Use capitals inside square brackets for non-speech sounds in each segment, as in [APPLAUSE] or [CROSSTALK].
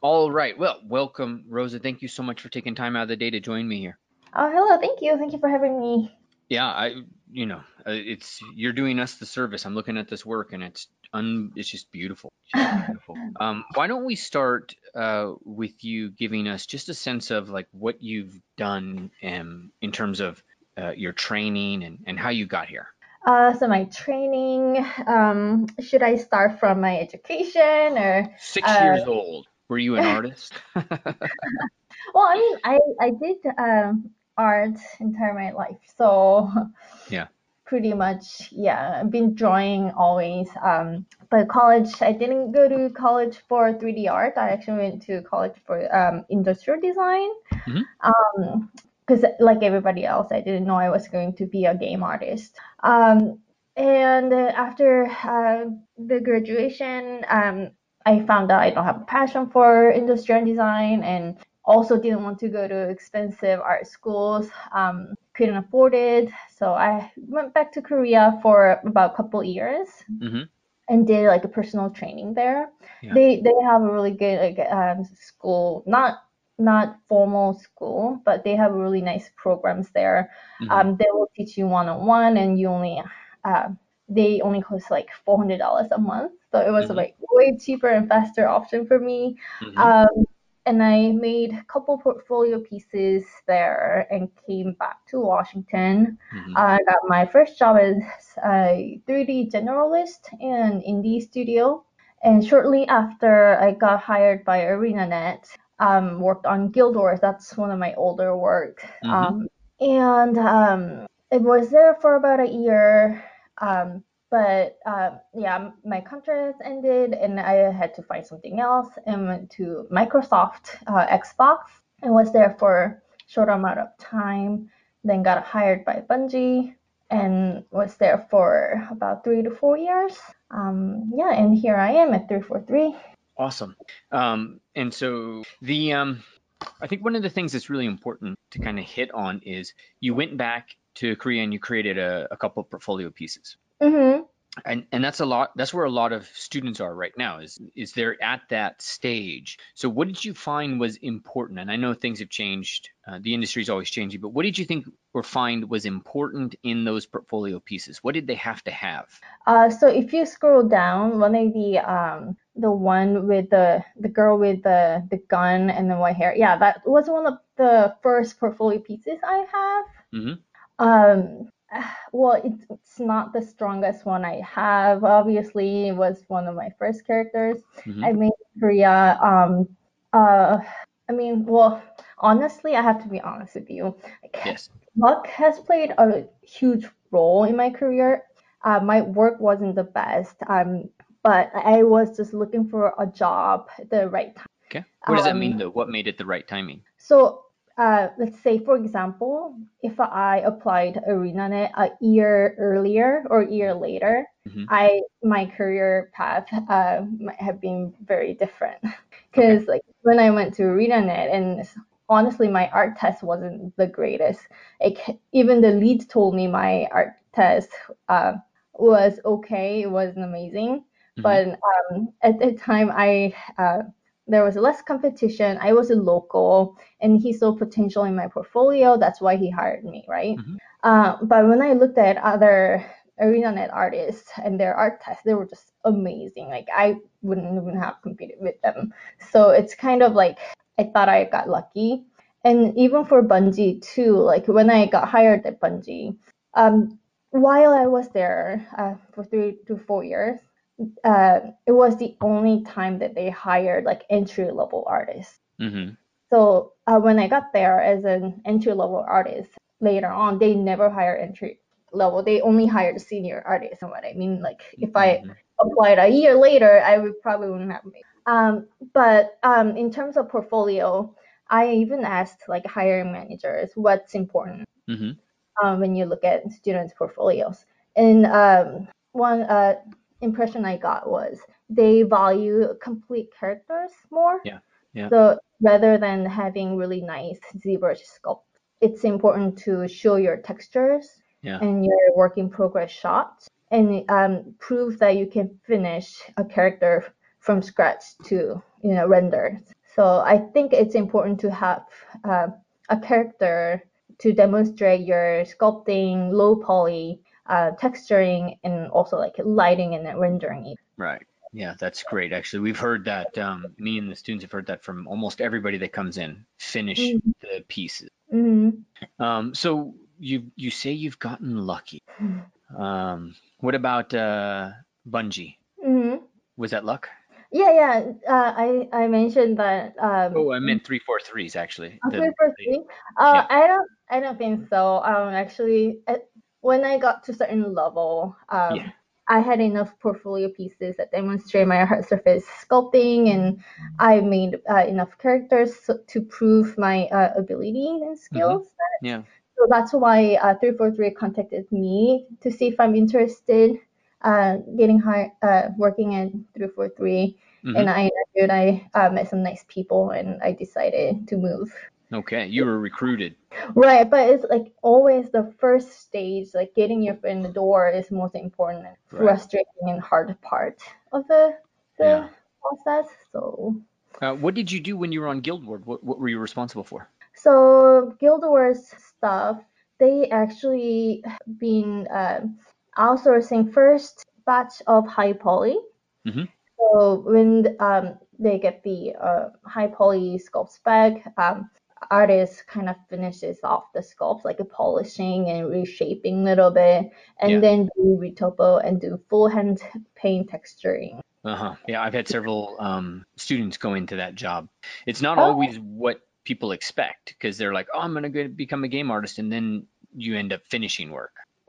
All right. Well, welcome, Rosa. Thank you so much for taking time out of the day to join me here. Oh, hello. Thank you. Thank you for having me. Yeah, I, you know, uh, it's you're doing us the service. I'm looking at this work, and it's un, it's just beautiful. It's just [LAUGHS] beautiful. Um, why don't we start uh, with you giving us just a sense of like what you've done um, in terms of uh, your training and, and how you got here. Uh, so my training, um, should I start from my education or? Six years old. Were you an artist? [LAUGHS] Well, I mean, I I did um, art entire my life, so [LAUGHS] yeah. pretty much, yeah, I've been drawing always. Um, but college, I didn't go to college for 3D art. I actually went to college for um, industrial design. Mhm. Um, because like everybody else, I didn't know I was going to be a game artist. Um, and uh, after uh, the graduation, um, I found out I don't have a passion for industrial design and also didn't want to go to expensive art schools. Um, couldn't afford it. So I went back to Korea for about a couple years hmm and did like a personal training there. Yeah. They they have a really good like um, school, not not formal school, but they have really nice programs there. Mhm. Um, they will teach you one on one, and you only uh, they only cost like four hundred dollars a month. So it was Mhm. like way cheaper and faster option for me. Mhm. Um, and I made a couple portfolio pieces there and came back to Washington. Mhm. I got my first job as a 3D generalist in indie studio. And shortly after, I got hired by ArenaNet, um, worked on Guild Wars. That's one of my older work. Mhm. Um, and um, it was there for about a year. Um, but um, yeah, my contract ended and I had to find something else and went to Microsoft uh, Xbox and was there for a short amount of time. Then got hired by Bungie and was there for about three to four years. Um, yeah, and here I am at 343. Awesome. Um, and so the um, I think one of the things that's really important to kind of hit on is you went back to Korea and you created a, a couple of portfolio pieces. Mm-hmm. And and that's a lot that's where a lot of students are right now is is they're at that stage. So what did you find was important? And I know things have changed. Uh, the industry is always changing, but what did you think or find was important in those portfolio pieces? What did they have to have? Uh, so if you scroll down, one of the um the one with the the girl with the the gun and the white hair, yeah, that was one of the first portfolio pieces I have. hmm Um, [SIGHS] well, it's, it's not the strongest one I have. Obviously, it was one of my first characters hmm I made Korea. Um, uh, I mean, well, honestly, I have to be honest with you. Like, Yes. luck has played a huge role in my career. Uh, my work wasn't the best, um, but I was just looking for a job at the right time. Okay. What does that Um, mean though? What made it the right timing? So, uh, let's say, for example, if I applied ArenaNet a year earlier or a year later, Mhm. I my career path uh, might have been very different. [LAUGHS] Because like when I went to ArenaNet, and honestly, my art test wasn't the greatest. Like even the lead told me my art test uh, was okay. It wasn't amazing, Mhm. but um, at the time I uh, there was less competition. I was a local, and he saw potential in my portfolio. That's why he hired me, right? Mhm. Uh, but when I looked at other ArenaNet artists and their art tests, they were just amazing. Like I wouldn't even have competed with them. So it's kind of like I thought I got lucky. And even for Bungie too, like when I got hired at Bungie, um, while I was there uh, for three to four years, uh, it was the only time that they hired like entry level artists. hmm So uh, when I got there as an entry level artist, later on they never hired entry level. They only hired senior artists. You know what I mean? Like if I Mhm. applied a year later, I would probably wouldn't have made. Um, but um, in terms of portfolio, I even asked like hiring managers what's important Mm-hmm. um, when you look at students' portfolios. And um, one uh, impression I got was they value complete characters more. Yeah, yeah. So rather than having really nice ZBrush sculpt, it's important to show your textures Yeah. and your work in progress shots and um, prove that you can finish a character from scratch to you know render. So I think it's important to have uh, a character to demonstrate your sculpting, low poly, uh, texturing, and also like lighting and rendering. It. Right. Yeah, that's great. Actually, we've heard that. Um, me and the students have heard that from almost everybody that comes in. Finish Mhm. the pieces. hmm Um, so you you say you've gotten lucky. [SIGHS] Um, what about uh, Bungie? hmm Was that luck? Yeah, yeah. Uh, I I mentioned that. Um, Oh, I meant three four threes actually. Oh, The- three for? Uh, yeah. I don't. I don't think so. Um, actually, uh, when I got to a certain level, um, Yeah. I had enough portfolio pieces that demonstrate my hard surface sculpting, and I made uh, enough characters so- to prove my uh, ability and skills. Yeah. So that's why uh, 343 contacted me to see if I'm interested uh, getting hired, uh, working at 343. Mhm. And I interviewed, I uh, met some nice people, and I decided to move. Okay, you were recruited. Right, but it's like always the first stage, like getting your foot in the door is most important, and Right. frustrating and hard part of the the Yeah. process. So Uh, what did you do when you were on Guild Wars? What what were you responsible for? so Guild Wars stuff, they actually been um outsourcing first batch of high poly. Mhm. So when um, they get the uh, high poly sculpts back, um, artist kind of finishes off the sculpt, like a polishing and reshaping a little bit, and Yeah. then do retopo and do full hand paint texturing. Uh huh. Yeah, I've had several um, students go into that job. It's not Oh. always what people expect because they're like, "Oh, I'm gonna go become a game artist," and then you end up finishing work, [LAUGHS]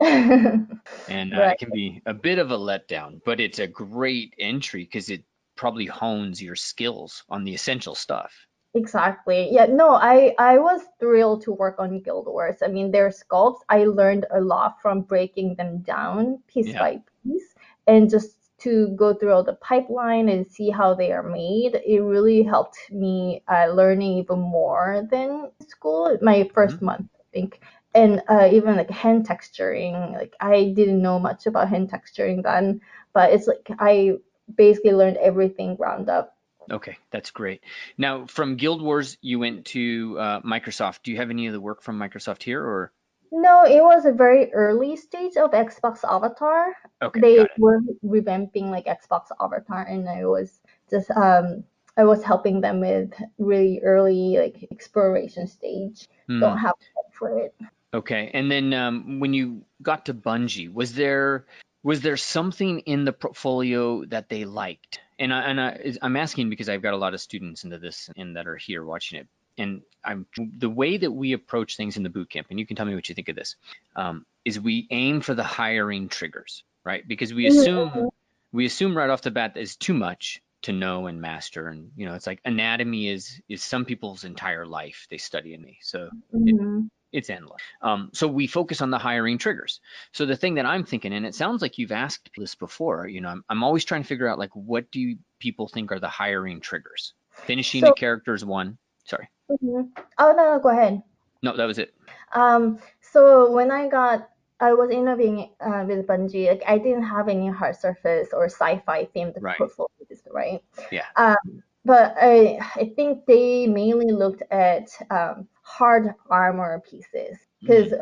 and uh, Right. it can be a bit of a letdown. But it's a great entry because it probably hones your skills on the essential stuff. Exactly. Yeah, no, I I was thrilled to work on Guild Wars. I mean, their sculpts, I learned a lot from breaking them down piece Yeah. by piece and just to go through all the pipeline and see how they are made. It really helped me uh, learning even more than school, my 1st month, I think. And uh, even like hand texturing, like I didn't know much about hand texturing then, but it's like I basically learned everything ground up. Okay, that's great. Now, from Guild Wars, you went to uh, Microsoft. Do you have any of the work from Microsoft here, or No, it was a very early stage of Xbox Avatar. okay, They were revamping like Xbox Avatar, and I was just um I was helping them with really early like exploration stage. Hmm. Don't have time for it. Okay, and then um, when you got to Bungie, was there was there something in the portfolio that they liked? And I, and I, I'm asking because I've got a lot of students into this and that are here watching it. And I'm the way that we approach things in the boot camp, and you can tell me what you think of this, um, is we aim for the hiring triggers, right? Because we assume we assume right off the bat that it's too much to know and master, and you know, it's like anatomy is is some people's entire life they study in me. So Mhm. It's endless. Um, so we focus on the hiring triggers. So the thing that I'm thinking, and it sounds like you've asked this before, you know, I'm, I'm always trying to figure out like what do people think are the hiring triggers? Finishing So- a character is one. Sorry, Mhm. Oh no, no, go ahead. no, that was it. Um, so when I got, I was interviewing uh, with Bungie. Like I didn't have any hard surface or sci-fi themed Right. portfolios, right? Yeah. Um, but I, I think they mainly looked at um, hard armor pieces because,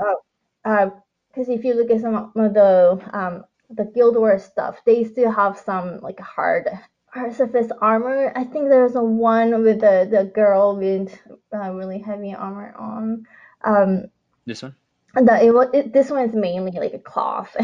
uh, because if you look at some of the um, the Guild Wars stuff, they still have some like hard hard surface armor. I think there's a one with the the girl with uh, really heavy armor on. Um, This one. and that it, this one is mainly like a cloth. [LAUGHS]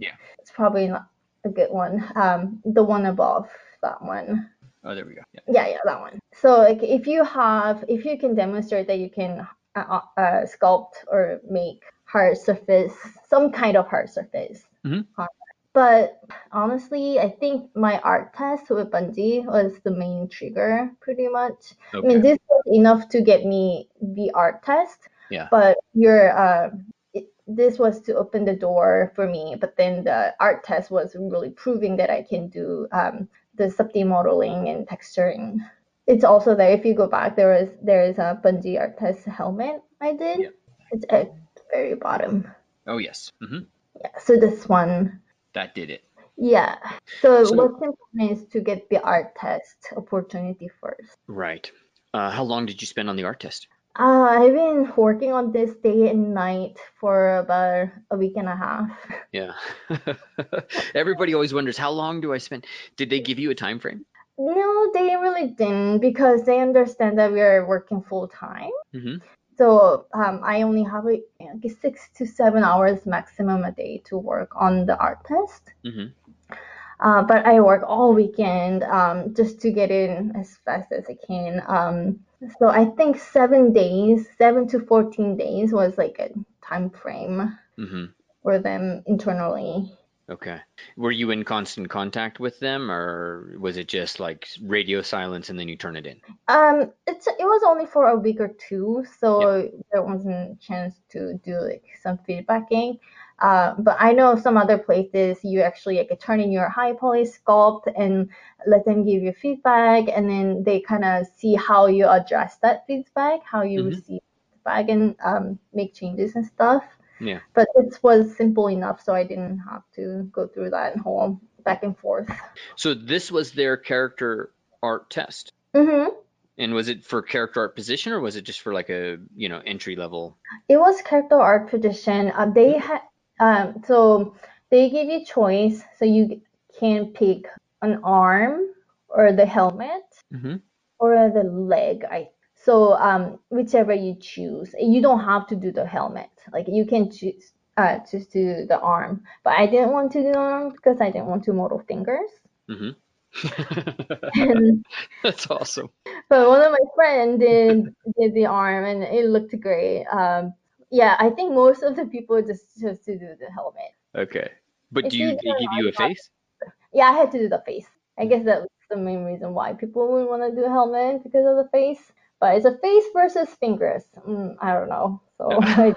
Yeah. it's probably not a good one. Um, the one above that one. Oh, there we go. Yeah. Yeah, yeah, that one. So like if you have, if you can demonstrate that you can uh, uh, sculpt or make hard surface, some kind of hard surface, Mhm. armor, but honestly, I think my art test with Bungie was the main trigger, pretty much. Okay. I mean, this was enough to get me the art test. Yeah. But your uh, it, this was to open the door for me. But then the art test was really proving that I can do um, the sub-D modeling and texturing. It's also there. If you go back, there is there is a Bungie art test helmet I did. Yeah. It's at the very bottom. Oh yes. Mm-hmm. Yeah. So this one. That did it. Yeah. So, So- what's important is to get the art test opportunity first. Right. Uh, how long did you spend on the art test? Uh, I've been working on this day and night for about a week and a half. Yeah. [LAUGHS] Everybody always wonders how long do I spend? Did they give you a time frame? No, they really didn't because they understand that we are working full time. hmm So um, I only have a, guess six to seven hours maximum a day to work on the art test. hmm Uh, but I work all weekend um, just to get in as fast as I can. Um, so I think seven days, seven to 14 days was like a time frame hmm for them internally. Okay. Were you in constant contact with them, or was it just like radio silence and then you turn it in? Um, it's it was only for a week or two, so there wasn't a chance to do like some feedbacking. Uh, but I know some other places you actually like turn in your high poly sculpt and let them give you feedback, and then they kind of see how you address that feedback, how you Mhm. receive feedback, and um, make changes and stuff. Yeah. But it was simple enough, so I didn't have to go through that whole back and forth. So this was their character art test. hmm And was it for character art position or was it just for like a, you know, entry level? It was character art position. Uh, they had um, so they give you choice, so you can pick an arm or the helmet Mm-hmm. or the leg. I so um, whichever you choose. You don't have to do the helmet. Like you can choose uh, just do the arm. But I didn't want to do the arm because I didn't want to model fingers. Mm-hmm. And, [LAUGHS] That's awesome. but one of my friends did did the arm and it looked great. Um, yeah, I think most of the people just chose to do the helmet. Okay. But It's do you they give you a face? Yeah, I had to do the face. I guess that was the main reason why people would want to do a helmet because of the face. But it's a face versus fingers. Mm, I don't know. So [LAUGHS]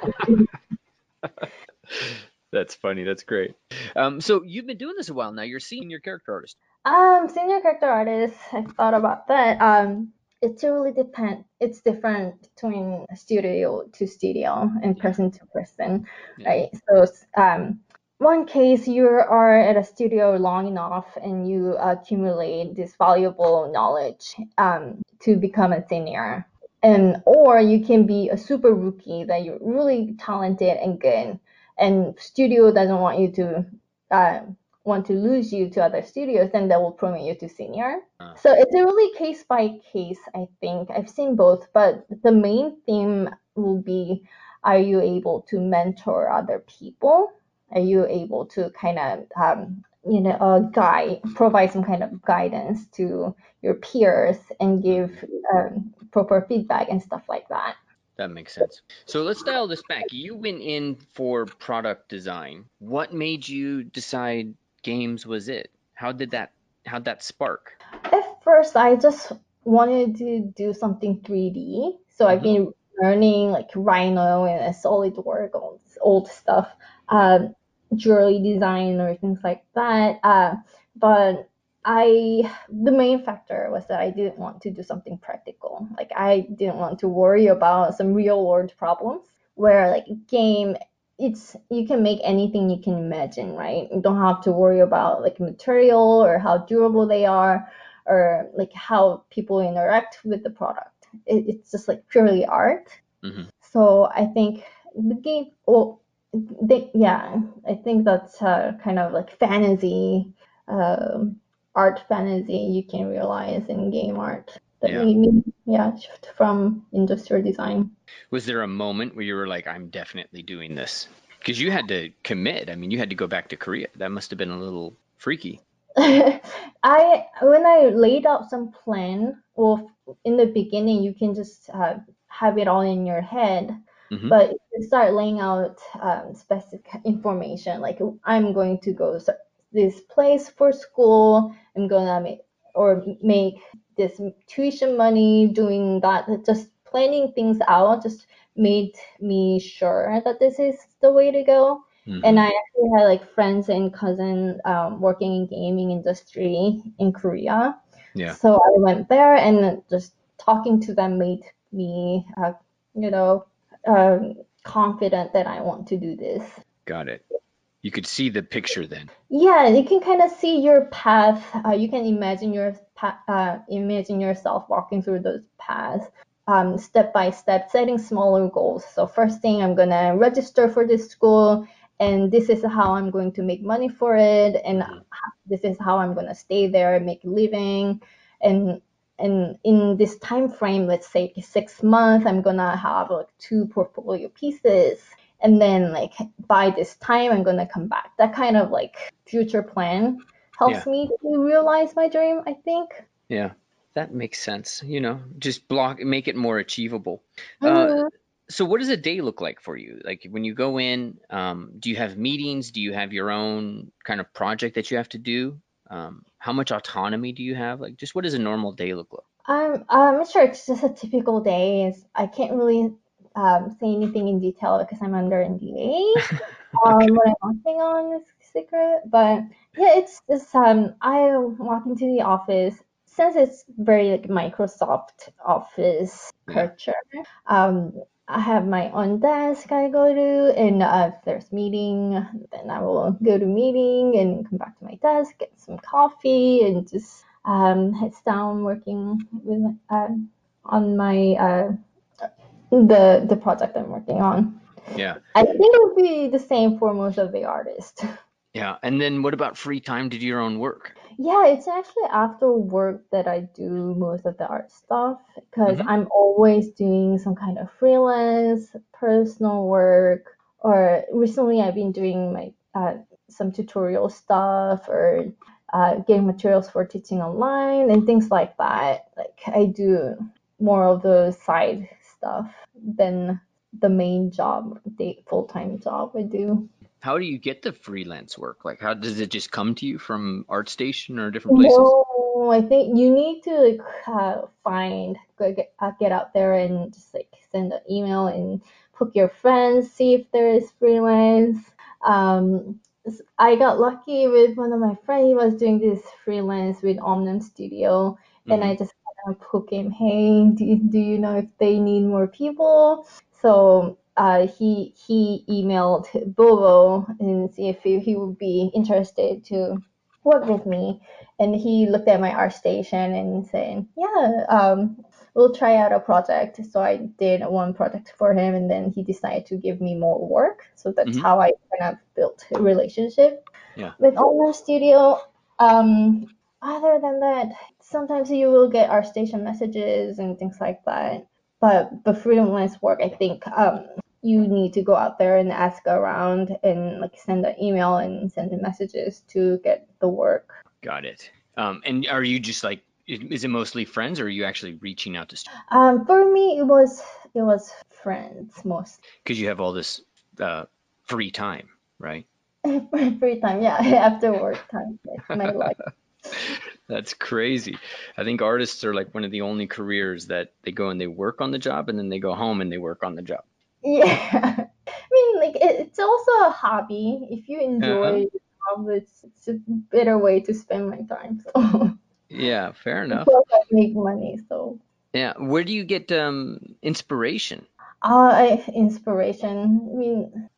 That's funny. That's great. Um, so you've been doing this a while now. You're senior character artist. um, senior character artist. I thought about that. Um, it really depend. It's different between studio to studio and person to person, Yeah. right? So um, one case you are at a studio long enough and you accumulate this valuable knowledge um, to become a senior. And or you can be a super rookie that you're really talented and good and studio doesn't want you to uh, want to lose you to other studios then they will promote you to senior. Uh. so it's a really case by case i think. I've seen both but the main theme will be are you able to mentor other people are you able to kind of um, you know uh, guide provide some kind of guidance to your peers and give um, proper feedback and stuff like that That makes sense. So let's dial this back. You went in for product design. What made you decide games was it? How did that how'd that spark? at first i just wanted to do something 3d so i've been learning like rhino and solidwork all this old stuff um, jewelry design or things like that uh, but i the main factor was that i didn't want to do something practical. Like i didn't want to worry about some real world problems where like game it's you can make anything you can imagine right? You don't have to worry about like material or how durable they are or like how people interact with the product. It, it's just like purely art. Mhm. so i think the game well they, yeah i think that's uh, kind of like fantasy um, art fantasy you can realize in game art that Yeah. made me yeah shift from industrial design Was there a moment where you were like, I'm definitely doing this? Because you had to commit. I mean, you had to go back to Korea. That must have been a little freaky. [LAUGHS] I when I laid out some plan, well, in the beginning you can just uh, have it all in your head, Mhm. but if you start laying out um, specific information, like I'm going to go this place for school. I'm gonna make or make this tuition money doing that. Just planning things out just made me sure that this is the way to go. Mm-hmm. And I actually had like friends and cousins um, working in gaming industry in Korea. Yeah. So I went there and just talking to them made me, uh, you know, um, confident that I want to do this. Got it. You could see the picture then. Yeah, you can kind of see your path. Uh, you can imagine your uh, imagine yourself walking through those paths. Um, step by step, setting smaller goals. So first thing, I'm gonna register for this school, and this is how I'm going to make money for it, and mm-hmm. this is how I'm gonna stay there, and make a living, and and in this time frame, let's say six months, I'm gonna have like two portfolio pieces, and then like by this time, I'm gonna come back. That kind of like future plan helps yeah. me to realize my dream. I think. Yeah, that makes sense. You know, just block, make it more achievable. Uh, mm-hmm. Uh, so what does a day look like for you like when you go in um, do you have meetings do you have your own kind of project that you have to do um, how much autonomy do you have? Like just what does a normal day look like? Um, i'm sure it's just a typical day. I can't really um, say anything in detail because i'm under nda [LAUGHS] um, okay. what i'm working on is secret but yeah it's just um, i walk into the office. Since it's very like microsoft office culture um, I have my own desk I go to, and uh, if there's meeting, then I will go to meeting and come back to my desk, get some coffee, and just um, heads down working with uh, on my uh, the the project I'm working on. Yeah, I think it would be the same for most of the artists. Yeah, and then what about free time to do your own work? Yeah, it's actually after work that I do most of the art stuff because mm-hmm. I'm always doing some kind of freelance, personal work, or recently I've been doing my uh, some tutorial stuff or uh, getting materials for teaching online and things like that. Like I do more of the side stuff than the main job, the full time job I do how do you get the freelance work? Like, how does it just come to you from ArtStation or different places? No, I think you need to like uh, find get uh, get out there and just like send an email and poke your friends, see if there is freelance. Um, I got lucky with one of my friends. He was doing this freelance with Omnium Studio, mm-hmm. and I mm-hmm. just kind of poke him, hey, do, do you know if they need more people? So uh, he he emailed Bobo and see if he, he would be interested to work with me. And he looked at my ArtStation and saying, yeah, um, we'll try out a project. So I did one project for him, and then he decided to give me more work. So that's mm-hmm. how I kind of built a relationship yeah. with Omnium Studio. Um, other than that, sometimes you will get ArtStation messages and things like that. But the freelance work, I think, um, you need to go out there and ask around and like send an email and send messages to get the work. Got it. Um, and are you just like, is it mostly friends, or are you actually reaching out to? Students? Um, for me, it was it was friends most. Because you have all this uh, free time, right? [LAUGHS] free time, yeah, [LAUGHS] after work time, my [LAUGHS] life. That's crazy. I think artists are like one of the only careers that they go and they work on the job and then they go home and they work on the job. Yeah. [LAUGHS] I mean, like, it, it's also a hobby. If you enjoy uh-huh. job, it's, it's a better way to spend my time. So. Yeah, fair [LAUGHS] enough. I make money, so. Yeah. Where do you get um, inspiration? Uh, inspiration. I mean,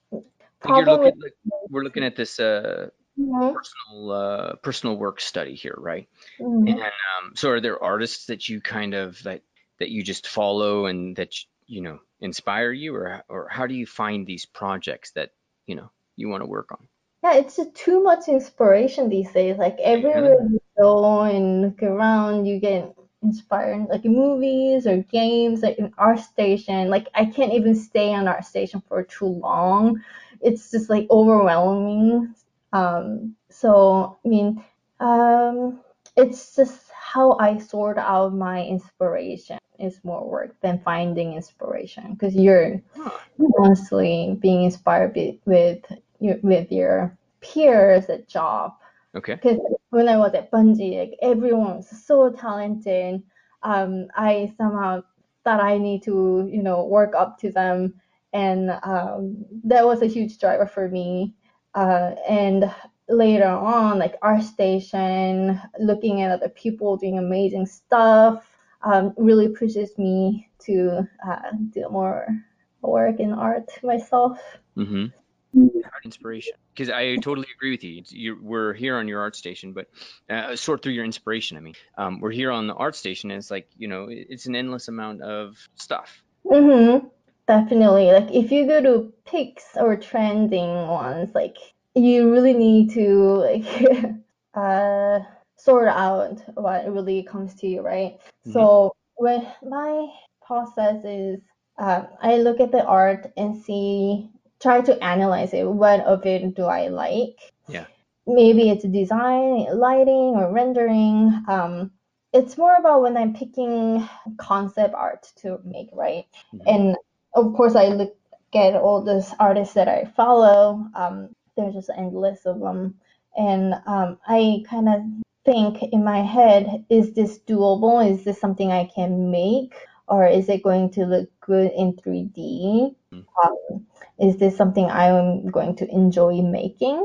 you're looking, like, we're looking at this uh, mm-hmm. personal uh, personal work study here, right? Mm-hmm. And um, so, are there artists that you kind of that that you just follow and that you know inspire you or or how do you find these projects that you know you want to work on? Yeah it's too much inspiration these days. Like everywhere yeah. you go and look around you get inspired like movies or games like in ArtStation like i can't even stay on ArtStation for too long. It's just like overwhelming. Um so i mean um it's just how i sort out my inspiration is more work than finding inspiration because you're constantly being inspired with your, with your peers at job. Okay. Because when I was at Bungie, like everyone was so talented. Um, I somehow thought I need to, you know, work up to them, and um, that was a huge driver for me. Uh, and later on, like ArtStation, looking at other people doing amazing stuff, um, really pushes me to uh, do more work in art myself. Mm-hmm. Art inspiration, because I totally agree with you. you. We're here on your ArtStation, but uh, sort through your inspiration. I mean, um, we're here on the ArtStation, and it's like you know, it's an endless amount of stuff. Mm-hmm. Definitely. Like if you go to picks or trending ones, like you really need to like [LAUGHS] uh sort out what really comes to you, right? Mm-hmm. So when my process is um, I look at the art and see try to analyze it. What of it do I like? Yeah. Maybe it's design, lighting, or rendering. Um, it's more about when I'm picking concept art to make, right? Mm-hmm. And of course, I look at all those artists that I follow. Um, there's just endless of them, and um, I kind of think in my head, is this doable? Is this something I can make? Or is it going to look good in 3D? Mm. Um, is this something I'm going to enjoy making?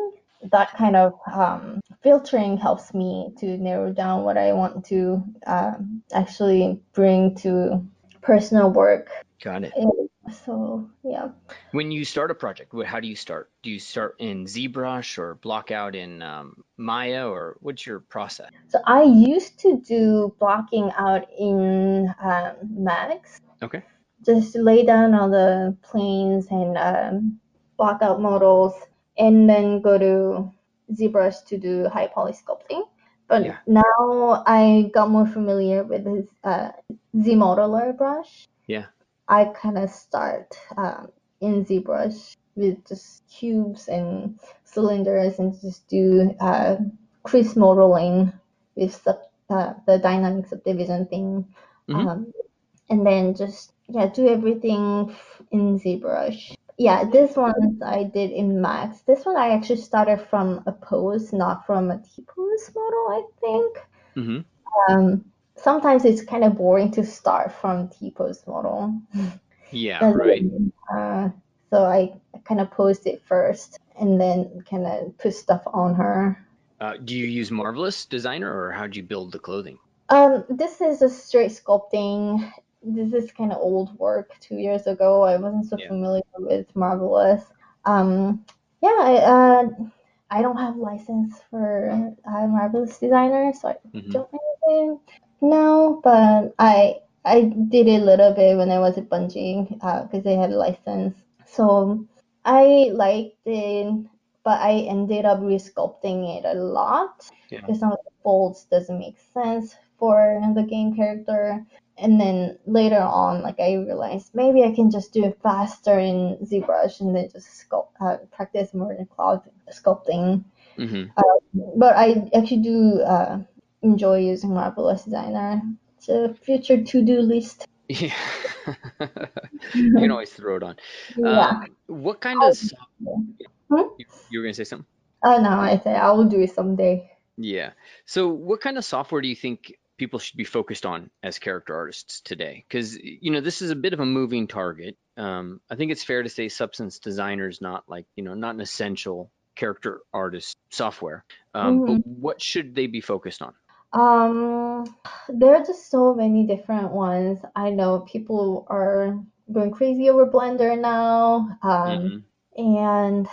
That kind of um, filtering helps me to narrow down what I want to uh, actually bring to personal work. Got it. And so yeah. When you start a project, how do you start? Do you start in ZBrush or block out in um, Maya, or what's your process? So I used to do blocking out in um, Max. Okay. Just lay down all the planes and um, block out models, and then go to ZBrush to do high poly sculpting. But yeah. now I got more familiar with this uh, ZModeler brush. Yeah. I kind of start um, in ZBrush with just cubes and cylinders and just do uh, crease modeling with sub, uh, the dynamic subdivision thing. Mm-hmm. Um, and then just yeah do everything in ZBrush. Yeah, this one I did in Max. This one I actually started from a pose, not from a T pose model. I think. Mm-hmm. Um, sometimes it's kind of boring to start from T-pose model. Yeah, right. Uh, so I kind of posed it first and then kind of put stuff on her. Uh, do you use Marvelous Designer or how do you build the clothing? Um, this is a straight sculpting. This is kind of old work. Two years ago, I wasn't so yeah. familiar with Marvelous. Um, yeah, I, uh, I don't have license for uh, Marvelous Designer, so I mm-hmm. don't know no, but I I did it a little bit when I was at Bungie because uh, they had a license. So I liked it, but I ended up resculpting it a lot because yeah. some of the folds doesn't make sense for the game character. And then later on, like I realized maybe I can just do it faster in ZBrush and then just sculpt, uh, practice more in cloth sculpting. Mm-hmm. Uh, but I actually do uh, enjoy using Marvelous Designer. It's a future to-do list. Yeah, [LAUGHS] you can always throw it on. Yeah. Um, what kind of? Hmm? You, you were gonna say something? Oh no, I say I will do it someday. Yeah. So, what kind of software do you think people should be focused on as character artists today? Because you know this is a bit of a moving target. Um, I think it's fair to say Substance Designer is not like you know not an essential character artist software. Um, mm-hmm. But what should they be focused on? Um, there are just so many different ones. I know people are going crazy over Blender now. Um, mm-hmm. and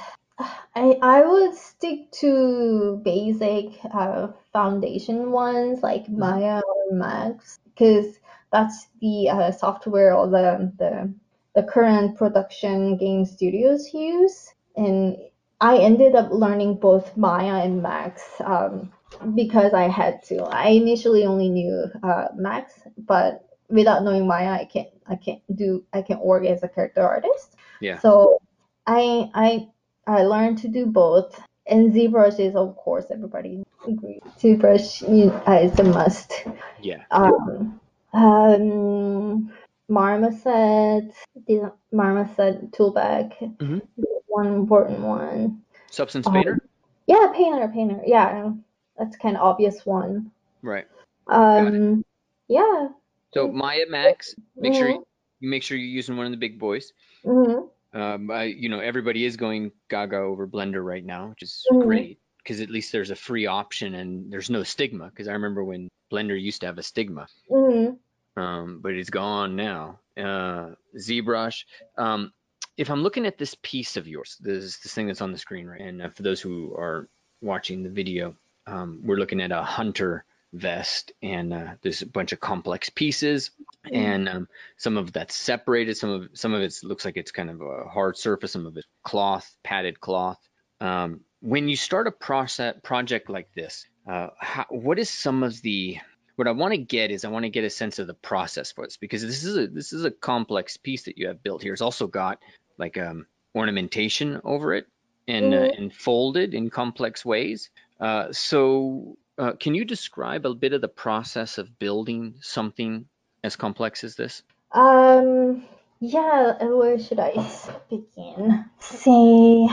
I I would stick to basic uh, foundation ones like mm-hmm. Maya or Max because that's the uh, software or the, the the current production game studios use. And I ended up learning both Maya and Max. Um, because I had to. I initially only knew uh, Max, but without knowing Maya, I can't I can't do I can't work as a character artist. Yeah. So I I I learned to do both. And ZBrush is of course everybody agrees. ZBrush uh, is a must. Yeah. Um, um Marmoset, the Marmoset toolbag, mm-hmm. one important one. Substance Painter. Um, yeah, Painter, Painter. Yeah, that's kind of obvious one. Right. Um, yeah. So Maya Max, make sure Mhm. you, you make sure you're using one of the big boys. hmm Um, I, you know, everybody is going gaga over Blender right now, which is Mhm. great because at least there's a free option and there's no stigma. Because I remember when Blender used to have a stigma, hmm um, but it's gone now. Uh, ZBrush. Um, if I'm looking at this piece of yours, this this thing that's on the screen, right? And uh, for those who are watching the video, um, we're looking at a hunter vest, and uh, there's a bunch of complex pieces, and um, some of that's separated. Some of some of it looks like it's kind of a hard surface. Some of it cloth, padded cloth. Um, when you start a process project like this, uh, how, what is some of the what I want to get is I want to get a sense of the process for this because this is a this is a complex piece that you have built here. It's also got like um, ornamentation over it and uh, Mhm. and folded in complex ways. Uh, so uh, can you describe a bit of the process of building something as complex as this? Um, yeah, where should I begin? Say,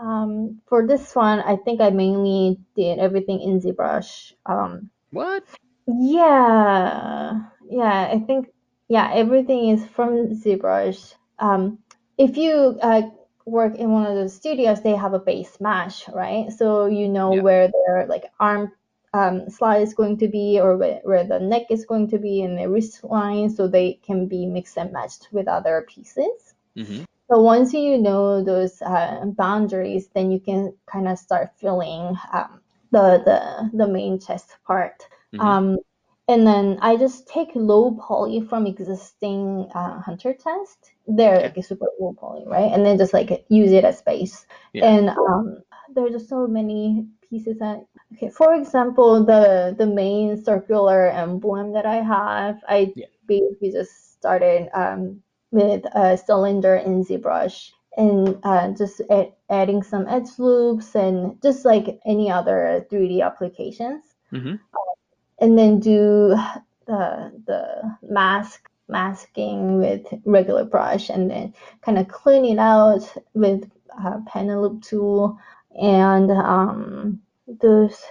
um, for this one, I think I mainly did everything in ZBrush. Um, What? yeah, yeah, I think, yeah, everything is from ZBrush. Um, if you uh, work in one of those studios, they have a base mesh, right? So you know Yeah. where their like arm um, slide is going to be or where, where the neck is going to be and the wrist line so they can be mixed and matched with other pieces. hmm So once you know those uh, boundaries, then you can kind of start filling um, the, the the main chest part. Mhm. Um, and then I just take low poly from existing uh, hunter test. They're Okay. like a super low poly, right? And then just like use it as base. Yeah. And um, there's just so many pieces that. Okay, for example, the the main circular emblem that I have, I Yeah. basically just started um, with a cylinder in ZBrush and uh, just add, adding some edge loops and just like any other 3D applications hmm and then do the the mask masking with regular brush and then kind of clean it out with uh, loop tool and um, those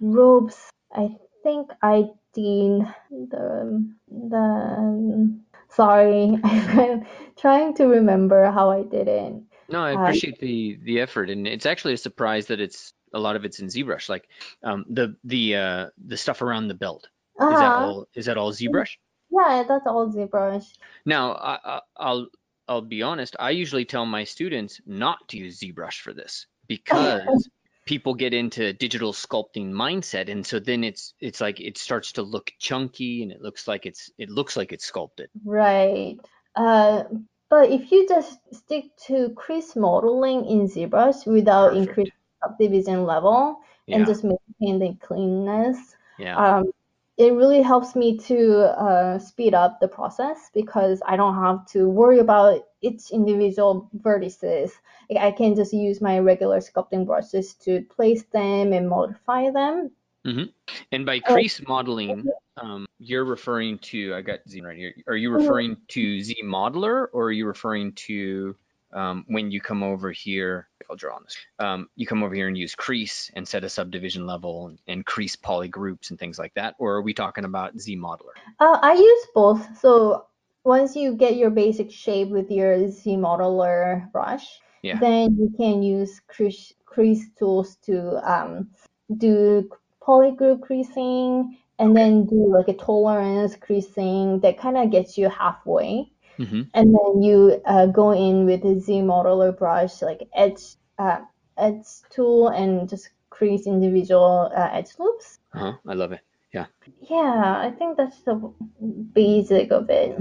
robes I think I did the the sorry [LAUGHS] I'm trying to remember how I did it. No, I Uh, appreciate the the effort, and it's actually a surprise that it's a lot of it's in ZBrush. Like um, the the uh, the stuff around the belt is that uh-huh. all is that all ZBrush? yeah that's all ZBrush Now, I, I, I'll I'll be honest. I usually tell my students not to use ZBrush for this because [LAUGHS] people get into digital sculpting mindset, and so then it's it's like it starts to look chunky, and it looks like it's it looks like it's sculpted. Right. Uh, but if you just stick to crease modeling in ZBrush without Perfect. increasing subdivision level Yeah, and just maintain the cleanness, yeah, um, it really helps me to uh, speed up the process because I don't have to worry about each individual vertices. I can just use my regular sculpting brushes to place them and modify them. Mm-hmm. And by Uh, crease modeling, um, you're referring to, I got Z right here. Are you Mhm. referring to ZModeler or are you referring to um, when you come over here? I'll draw on this. Um, you come over here and use crease and set a subdivision level and, and crease poly groups and things like that. Or are we talking about ZModeler? Uh, I use both. So once you get your basic shape with your ZModeler brush, Yeah. then you can use crease, crease tools to um, do polygroup creasing and then do like a tolerance creasing that kind of gets you halfway. Hmm And then you uh, go in with a Z modeler brush, like edge, uh, edge tool, and just crease individual uh, edge loops. Uh-huh. I love it. Yeah. Yeah, I think that's the basic of it.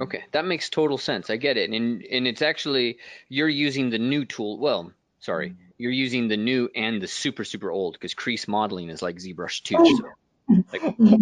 Okay, that makes total sense. I get it. And and it's actually you're using the new tool. Well, sorry, you're using the new and the super super old because crease modeling is like ZBrush 2. So like [LAUGHS] Yeah.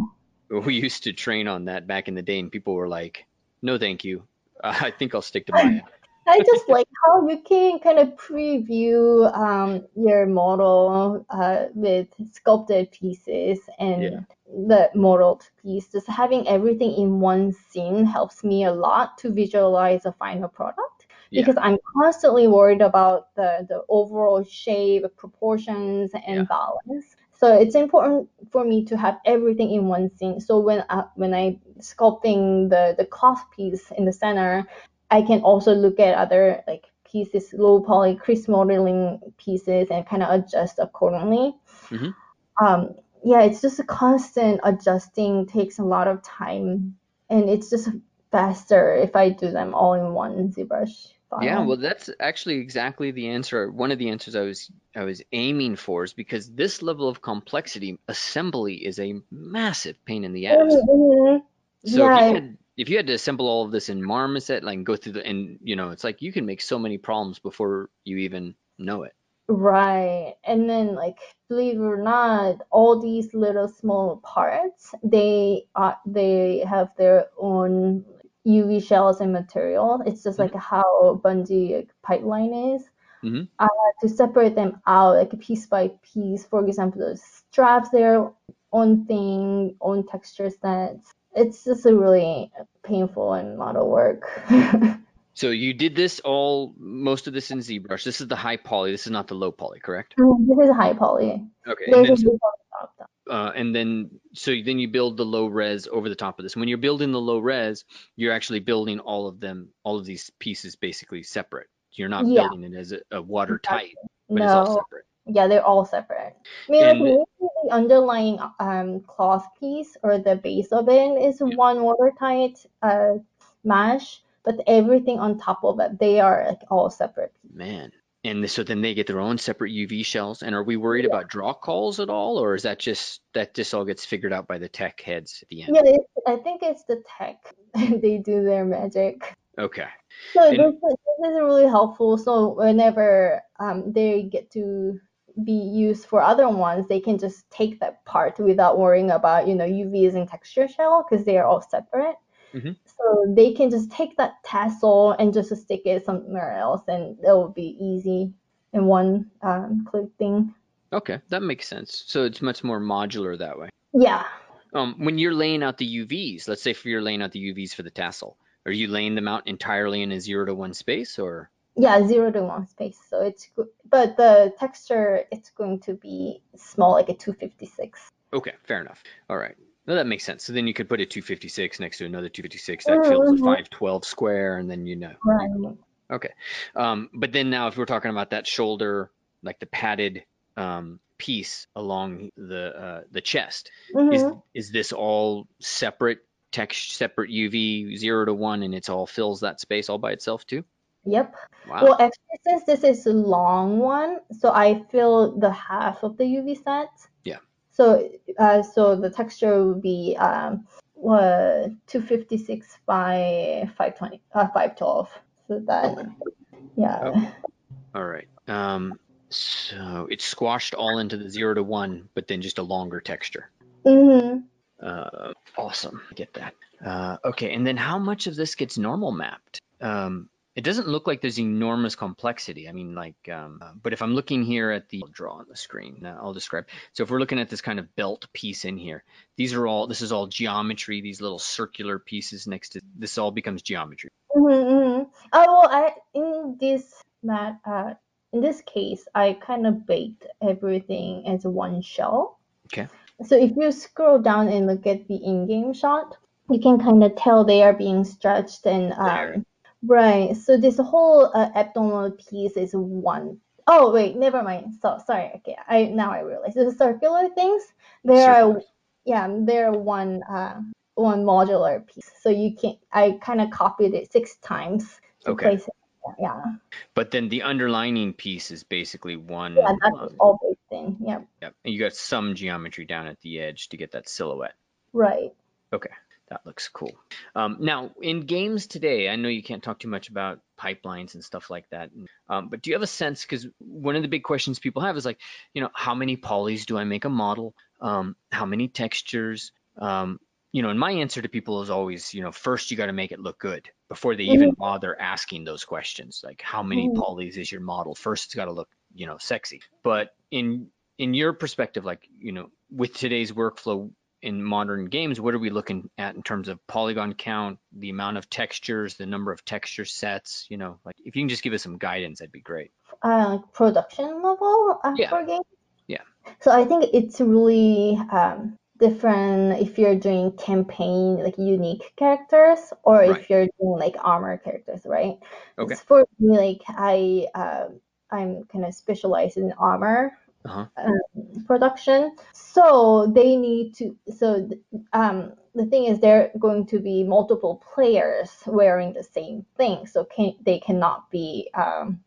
we used to train on that back in the day, and people were like, "No, thank you. Uh, I think I'll stick to Maya." [LAUGHS] I just like how you can kind of preview um, your model uh, with sculpted pieces and Yeah. the modeled piece. Just having everything in one scene helps me a lot to visualize a final product Yeah. because I'm constantly worried about the, the overall shape, proportions, and Yeah. balance. So it's important for me to have everything in one scene. So when I, when I sculpting the the cloth piece in the center, I can also look at other like pieces, low poly crease modeling pieces, and kind of adjust accordingly. Mm-hmm. Um, yeah, it's just a constant adjusting. Takes a lot of time, and it's just faster if I do them all in one ZBrush. Yeah, well, that's actually exactly the answer. One of the answers I was I was aiming for is because this level of complexity, assembly is a massive pain in the ass. Mm-hmm. So yeah, if you had if you had to assemble all of this in Marmoset, like go through the and you know, it's like you can make so many problems before you even know it. Right. And then like believe it or not, all these little small parts, they are they have their own UV shells and material. It's just mm-hmm. like how Bungie pipeline is. Mm-hmm. I had to separate them out like piece by piece. For example, the straps, their own thing, own texture sets. It's just a really painful and a lot of work. [LAUGHS] so you did this all, most of this in ZBrush. This is the high poly. This is not the low poly, correct? Mm, this is high poly. Okay. And then, so, uh, and then so then you build the low res over the top of this. When you're building the low res, you're actually building all of them, all of these pieces basically separate. You're not yeah. building it as a, a watertight, but no. it's all separate. Yeah, they're all separate. I mean, and, like maybe the underlying um, cloth piece or the base of it is yeah. one watertight uh, mesh, but everything on top of it, they are like all separate. Man, and so then they get their own separate UV shells. And are we worried about draw calls at all, or is that just that just all gets figured out by the tech heads at the end? Yeah, I think it's the tech. [LAUGHS] they do their magic. Okay. So and, this, this is really helpful. So whenever um, they get to be used for other ones, they can just take that part without worrying about you know UVs and texture shell because they are all separate. Mm-hmm. So they can just take that tassel and just stick it somewhere else, and it will be easy in one um, click thing. Okay, that makes sense. So it's much more modular that way. Yeah. Um, when you're laying out the UVs, let's say if you're laying out the UVs for the tassel, are you laying them out entirely in a zero to one space, or? Yeah, zero to one space. So it's good, but the texture it's going to be small, like a 256. Okay, fair enough. All right. No, that makes sense. So then you could put a 256 next to another 256 that fills a 512 square, and then you know. Right. Okay. Um, but then now, if we're talking about that shoulder, like the padded um, piece along the uh, the chest, mm-hmm. is is this all separate text, separate UV zero to one, and it's all fills that space all by itself too? Yep. Wow. Well, actually, since this is a long one, so I fill the half of the UV set. Yeah. So, uh, so the texture would be um, what 256 by 520, uh, 512. So that, yeah. Oh. All right. Um, so it's squashed all into the zero to one, but then just a longer texture. Mm-hmm. Uh, awesome. Get that. Uh, okay, and then how much of this gets normal mapped? Um, it doesn't look like there's enormous complexity. I mean, like, um, uh, but if I'm looking here at the I'll draw on the screen, uh, I'll describe. So if we're looking at this kind of belt piece in here, these are all, this is all geometry, these little circular pieces next to, this all becomes geometry. Mm-hmm, mm-hmm. Oh, well, I, in this mat, uh, in this case, I kind of baked everything as one shell. Okay. So if you scroll down and look at the in-game shot, you can kind of tell they are being stretched and um, Right. So this whole uh, abdominal piece is one. Oh wait, never mind. So sorry. Okay, I now I realize the circular things. There are yeah, they're one uh one modular piece. So you can I kind of copied it six times to okay. place it. Yeah. But then the underlining piece is basically one. Yeah, that's um, all baked in. Yeah. Yep. And you got some geometry down at the edge to get that silhouette. Right. Okay. That looks cool. Um, now, in games today, I know you can't talk too much about pipelines and stuff like that, um, but do you have a sense? Because one of the big questions people have is like, you know, how many polys do I make a model? Um, how many textures? Um, you know, and my answer to people is always, you know, first you got to make it look good before they even mm-hmm. bother asking those questions. Like, how many mm-hmm. polys is your model? First, it's got to look, you know, sexy. But in in your perspective, like, you know, with today's workflow, in modern games, what are we looking at in terms of polygon count, the amount of textures, the number of texture sets? You know, like if you can just give us some guidance, that'd be great. Uh, production level uh, yeah. for games. Yeah. So I think it's really um, different if you're doing campaign like unique characters or Right. if you're doing like armor characters, right? Okay. It's for me like I um I'm kind of specialized in armor Uh-huh. um, production, so they need to. So um the thing is, there are going to be multiple players wearing the same thing, so can they cannot be um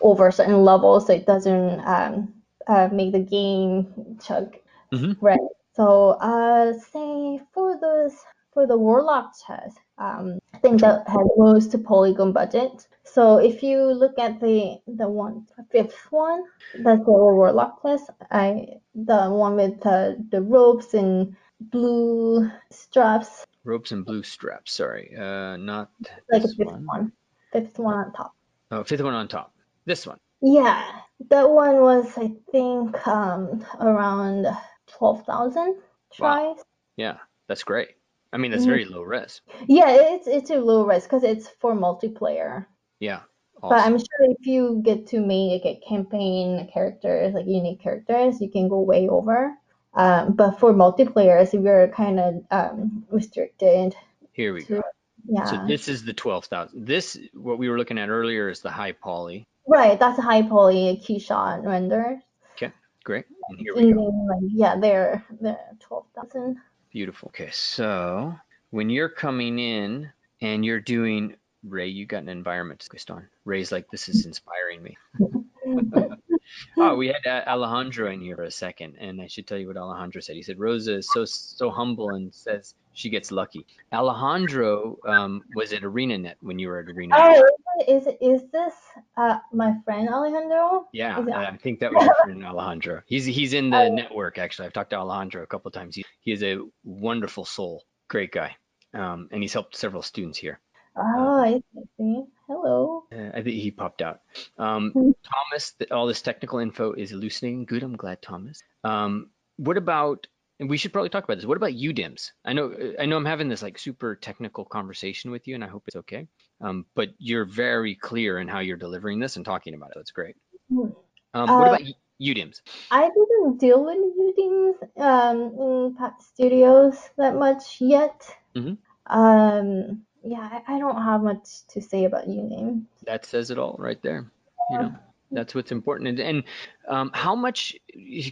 over certain level, so it doesn't um uh, make the game chug Mhm. right. So uh say for those for the warlock chest, um I think that has most polygon budget. So if you look at the the one fifth one, that's the warlock class. I the one with the the ropes and blue straps, Ropes and blue straps. Sorry, uh, not like this fifth one. one. Fifth one on top. Oh, fifth one on top. This one. Yeah, that one was I think um around twelve thousand tris. Wow. tris. Yeah, that's great. I mean, that's Mhm. very low risk. Yeah, it's it's a low risk because it's for multiplayer. Yeah. But I'm sure if you get to make a campaign characters, like unique characters, you can go way over. Um, but for multiplayers, we're kind of um, restricted Here we to go. yeah. So this is the 12,000. This, what we were looking at earlier is the high poly. right, that's a high poly keyshot render. Okay, great. And here we And go. then, like, yeah, they're they're twelve thousand. Beautiful. Okay, so when you're coming in and you're doing, Ray, you got an environment twist on. Ray's like, this is inspiring me. [LAUGHS] Oh, we had uh, Alejandro in here for a second, and I should tell you what Alejandro said. He said Rosa is so so humble and says she gets lucky. Alejandro um, was at ArenaNet when you were at ArenaNet. Oh, is is this uh my friend Alejandro? Yeah, it- I think that was your friend Alejandro. He's he's in the Oh. network actually. I've talked to Alejandro a couple of times. He he is a wonderful soul, great guy, um, and he's helped several students here. Oh, I see. Hello. Uh, I think he popped out. Um, Hmm. Thomas, th- all this technical info is elucidating. Good, I'm glad, Thomas. Um, what about? And we should probably talk about this. What about UDIMS? I know I know I'm having this like super technical conversation with you, and I hope it's okay. Um, but you're very clear in how you're delivering this and talking about it. That's great. Hmm. Um, what Uh, about UDIMS? I didn't deal with UDIMS um, in Pat Studios that much yet. Mhm. Um, yeah, I, I don't have much to say about UDIMS. That says it all right there. You know, that's what's important. And, and um, how much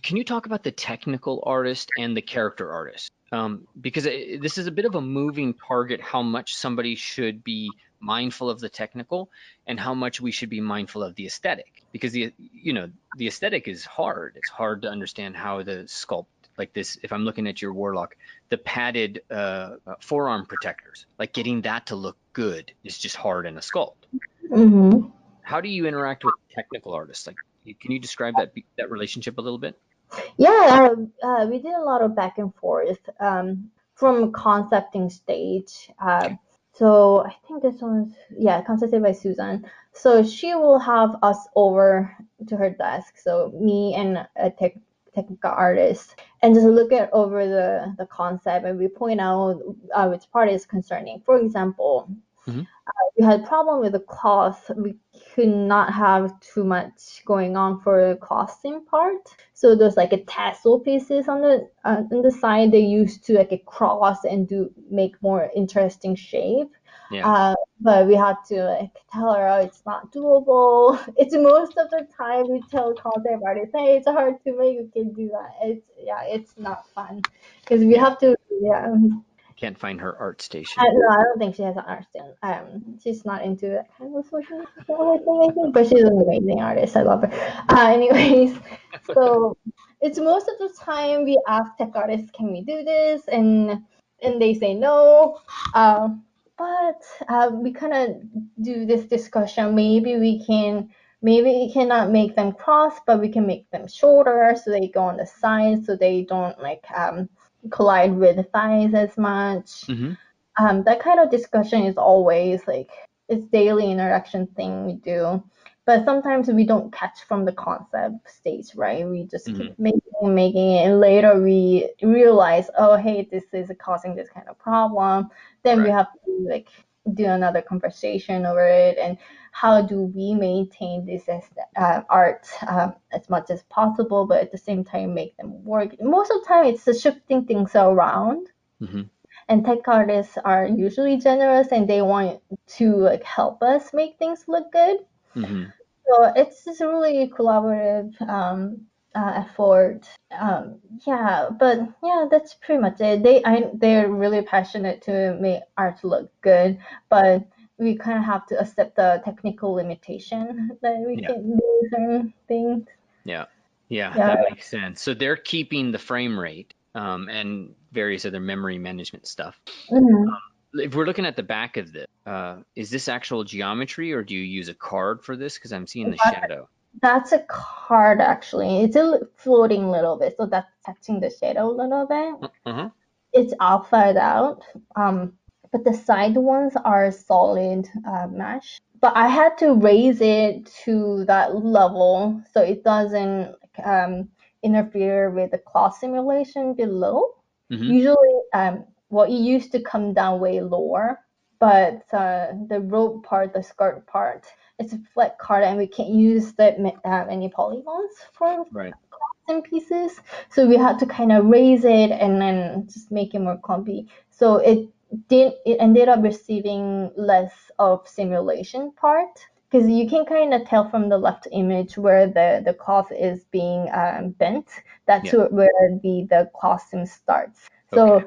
can you talk about the technical artist and the character artist? Um, because it, this is a bit of a moving target. How much somebody should be mindful of the technical, and how much we should be mindful of the aesthetic. Because the you know the aesthetic is hard. It's hard to understand how the sculpt like this. If I'm looking at your warlock, the padded uh, uh, forearm protectors, like getting that to look good is just hard in a sculpt Mm-hmm. how do you interact with technical artists? Like, can you describe that that relationship a little bit? Yeah, uh, uh, we did a lot of back and forth um, from concepting stage. Uh, Okay. so I think this one's yeah, concepted by Susan. So she will have us over to her desk. So me and a tech, technical artists and just look at over the the concept, and we point out uh, which part is concerning. For example. Mhm. uh, We had problem with the cloth. We could not have too much going on for the costing part. So there's like a tassel pieces on the uh, on the side they used to like a cross and do make more interesting shape. Yeah. Uh, but we had to like tell her oh, it's not doable. [LAUGHS] It's most of the time we tell concept artists, hey, it's hard to make. You can do that. It's yeah, it's not fun because we have to yeah. Can't find her ArtStation. I, no, I don't think she has an ArtStation. Um, she's not into that kind of social media thing, I think, but she's an amazing artist. I love her. Uh, [LAUGHS] anyways, so [LAUGHS] it's most of the time we ask tech artists, can we do this? And and they say no. Um, but uh, we kind of do this discussion. Maybe we can, maybe we cannot make them cross, but we can make them shorter so they go on the side so they don't like um, collide with the thighs as much hmm um, that kind of discussion is always like it's daily interaction thing we do but sometimes we don't catch from the concept stage right we just keep making and making it and later we realize oh hey this is causing this kind of problem then we have to like do another conversation over it and how do we maintain this as uh, art um, as much as possible, but at the same time make them work. Most of the time, it's just shifting things around. Mm-hmm. And tech artists are usually generous, and they want to like help us make things look good. Mm-hmm. So it's just really collaborative um, uh, effort. Um, yeah, but yeah, that's pretty much it. They I, they're really passionate to make art look good, but we kind of have to accept the technical limitation [LAUGHS] that we Yeah. can do certain things. Yeah. Yeah, Yeah. that makes sense. So they're keeping the frame rate um, and various other memory management stuff. Mhm. If we're looking at the back of this, uh, is this actual geometry or do you use a card for this? Because I'm seeing the That- shadow. That's a card actually. It's a floating a little bit, so that's touching the shadow a little bit. Uh-huh. It's outside out, um, but the side ones are solid uh, mesh. But I had to raise it to that level so it doesn't um, interfere with the cloth simulation below. Mhm. Usually, um, well, it used to come down way lower, but uh, the rope part, the skirt part, it's a flat card and we can't use that uh, any polygons for Right. in pieces. So we had to kind of raise it and then just make it more clumpy. So it did it ended up receiving less of simulation part because you can kind of tell from the left image where the the cloth is being um, bent. That's Yeah. where the the cloth sim starts. So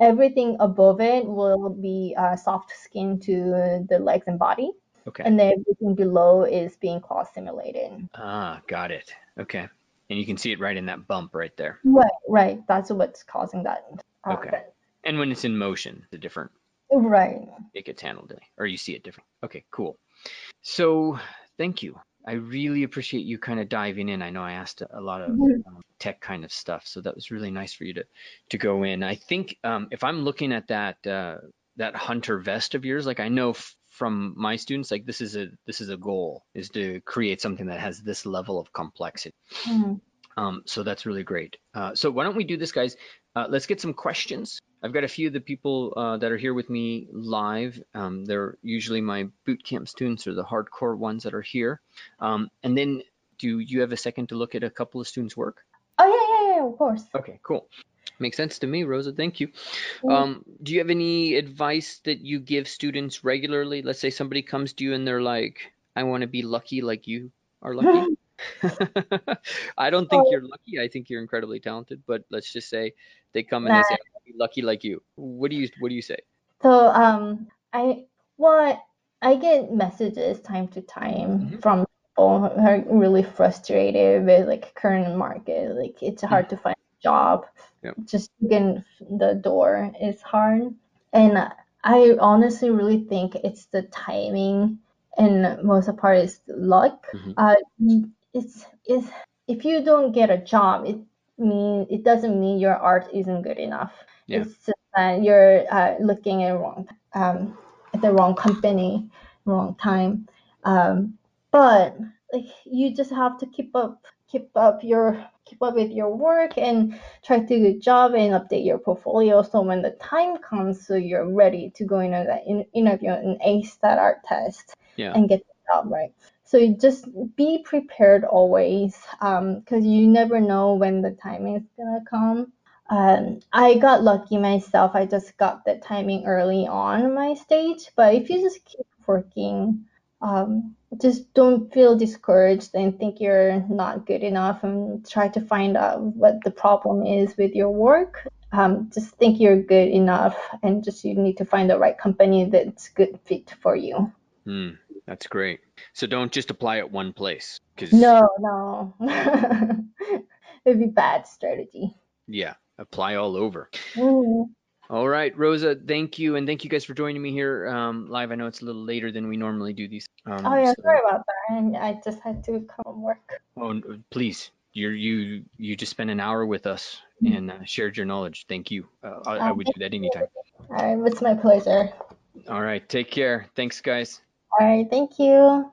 everything above it will be uh, soft skin to the legs and body, Okay. and then everything below is being cloth simulated. ah, got it. Okay. And you can see it right in that bump right there. Right, right. That's what's causing that. uh, Okay. And when it's in motion, the different Right. it gets handled or you see it different. Okay, cool. So thank you. I really appreciate you kind of diving in. I know I asked a lot of Mhm. um, tech kind of stuff, so that was really nice for you to to go in. I think um, if I'm looking at that uh, that hunter vest of yours, like I know from my students, like this is a this is a goal is to create something that has this level of complexity. Mhm. Um, so that's really great. Uh, so why don't we do this, guys? Uh, let's get some questions. I've got a few of the people uh, that are here with me live. Um, they're usually my boot camp students or the hardcore ones that are here. Um, and then, do you have a second to look at a couple of students' work? Oh yeah, yeah, yeah. Of course. Okay, cool. Makes sense to me, Rosa. Thank you. Mm. Um, do you have any advice that you give students regularly? Let's say somebody comes to you and they're like, "I want to be lucky like you are lucky." [LAUGHS] [LAUGHS] I don't think Oh. you're lucky. I think you're incredibly talented. But let's just say they come and they say, "I want to be lucky like you." What do you What do you say? So um, I what I get messages time to time Mhm. from people who are really frustrated with like current market. Like it's hard to find a job. Yep. Just getting the door is hard. And I honestly really think it's the timing and most of the part is luck. Mhm. Uh, it's it's if you don't get a job, it mean it doesn't mean your art isn't good enough. Yeah. It's just that you're uh, looking at wrong um, at the wrong company, wrong time. Um, but like you just have to keep up keep up your keep up with your work and try to do a job and update your portfolio so when the time comes so you're ready to go into that in, interview and ace that art test Yeah. and get the job right so you just be prepared always because you never know when the timing is gonna come um, I got lucky myself. I just got the timing early on my stage. But if you just keep working, um, just don't feel discouraged and think you're not good enough and try to find out what the problem is with your work. Um, just think you're good enough and just you need to find the right company that's good fit for you. Hmm, that's great. So don't just apply at one place, because No, no. [LAUGHS] It'd be bad strategy. yeah, apply all over. Mhm. All right, Rosa, thank you, and thank you guys for joining me here um, live. I know it's a little later than we normally do these. Um, Oh yeah, so- sorry about that. And I just had to come from work. Oh, please, you you you just spent an hour with us Mm-hmm. and uh, shared your knowledge. Thank you. Uh, I, I would do that anytime. All right, it's my pleasure. All right, take care. Thanks, guys. All right, thank you.